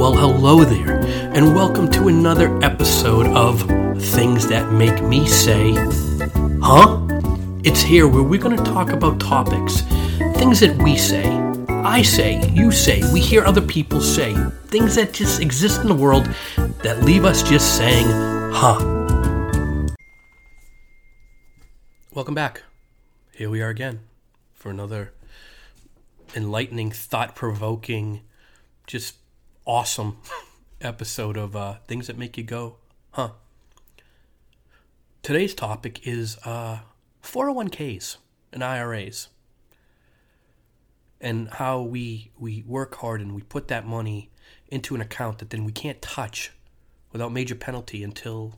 Well, hello there, and welcome to another episode of Things That Make Me Say, Huh? It's here where we're going to talk about topics, things that we say, I say, you say, we hear other people say, things that just exist in the world that leave us just saying, Huh? Welcome back. Here we are again for another enlightening, thought provoking, just awesome episode of uh, Things That Make You Go, Huh? Today's topic is uh, 401ks and IRAs and how we, we work hard and we put that money into an account that then we can't touch without major penalty until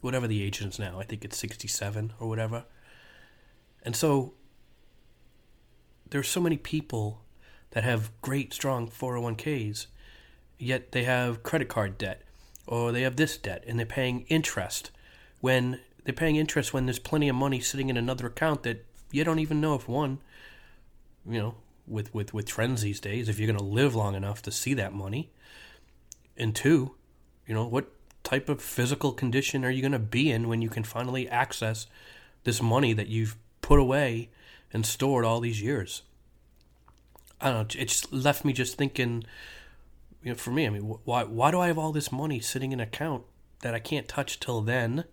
whatever the age is now. I think it's 67 or whatever. And so there's so many people that have great, strong 401ks, yet they have credit card debt or they have this debt and they're paying interest when they're paying interest when there's plenty of money sitting in another account that you don't even know if one, you know, with, with, with trends these days, if you're going to live long enough to see that money. And two, you know, what type of physical condition are you going to be in when you can finally access this money that you've put away and stored all these years. I don't know. It just left me just thinking. You know, for me, I mean, why why do I have all this money sitting in account that I can't touch till then?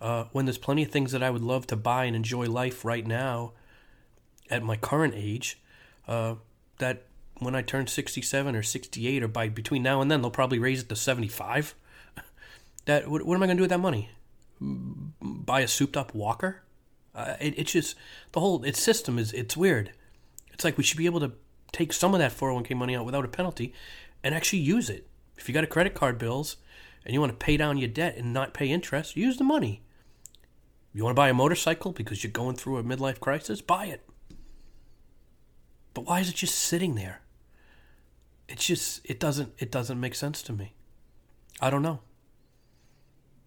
Uh, when there's plenty of things that I would love to buy and enjoy life right now, at my current age, uh, that when I turn 67 or 68 or by between now and then they'll probably raise it to 75. That what, what am I going to do with that money? Buy a souped up walker? Uh, it, it's just the whole its system is it's weird. It's like we should be able to take some of that 401k money out without a penalty and actually use it. If you got a credit card bills and you want to pay down your debt and not pay interest, use the money. You want to buy a motorcycle because you're going through a midlife crisis? Buy it. But why is it just sitting there? It's just it doesn't it doesn't make sense to me. I don't know.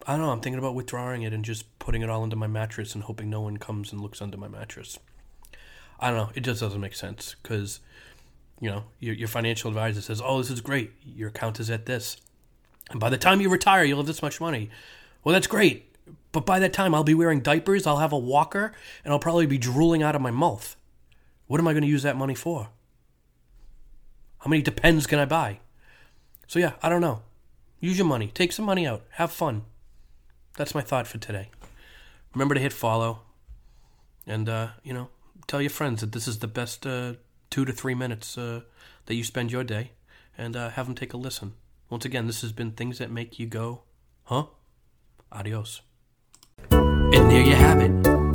I don't know. I'm thinking about withdrawing it and just putting it all into my mattress and hoping no one comes and looks under my mattress. I don't know. It just doesn't make sense because, you know, your, your financial advisor says, oh, this is great. Your account is at this. And by the time you retire, you'll have this much money. Well, that's great. But by that time, I'll be wearing diapers, I'll have a walker, and I'll probably be drooling out of my mouth. What am I going to use that money for? How many Depends can I buy? So, yeah, I don't know. Use your money. Take some money out. Have fun. That's my thought for today. Remember to hit follow. And, uh, you know, tell your friends that this is the best uh, two to three minutes uh, that you spend your day. And uh, have them take a listen. Once again, this has been Things That Make You Go, huh? Adios. And there you have it.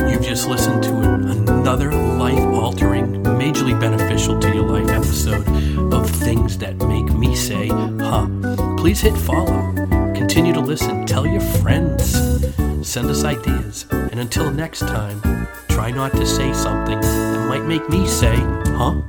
You've just listened to another life altering, majorly beneficial to your life episode of Things That Make Me Say, huh? Please hit follow. Continue to listen. Tell your friends. Send us ideas. And until next time, try not to say something that might make me say, huh?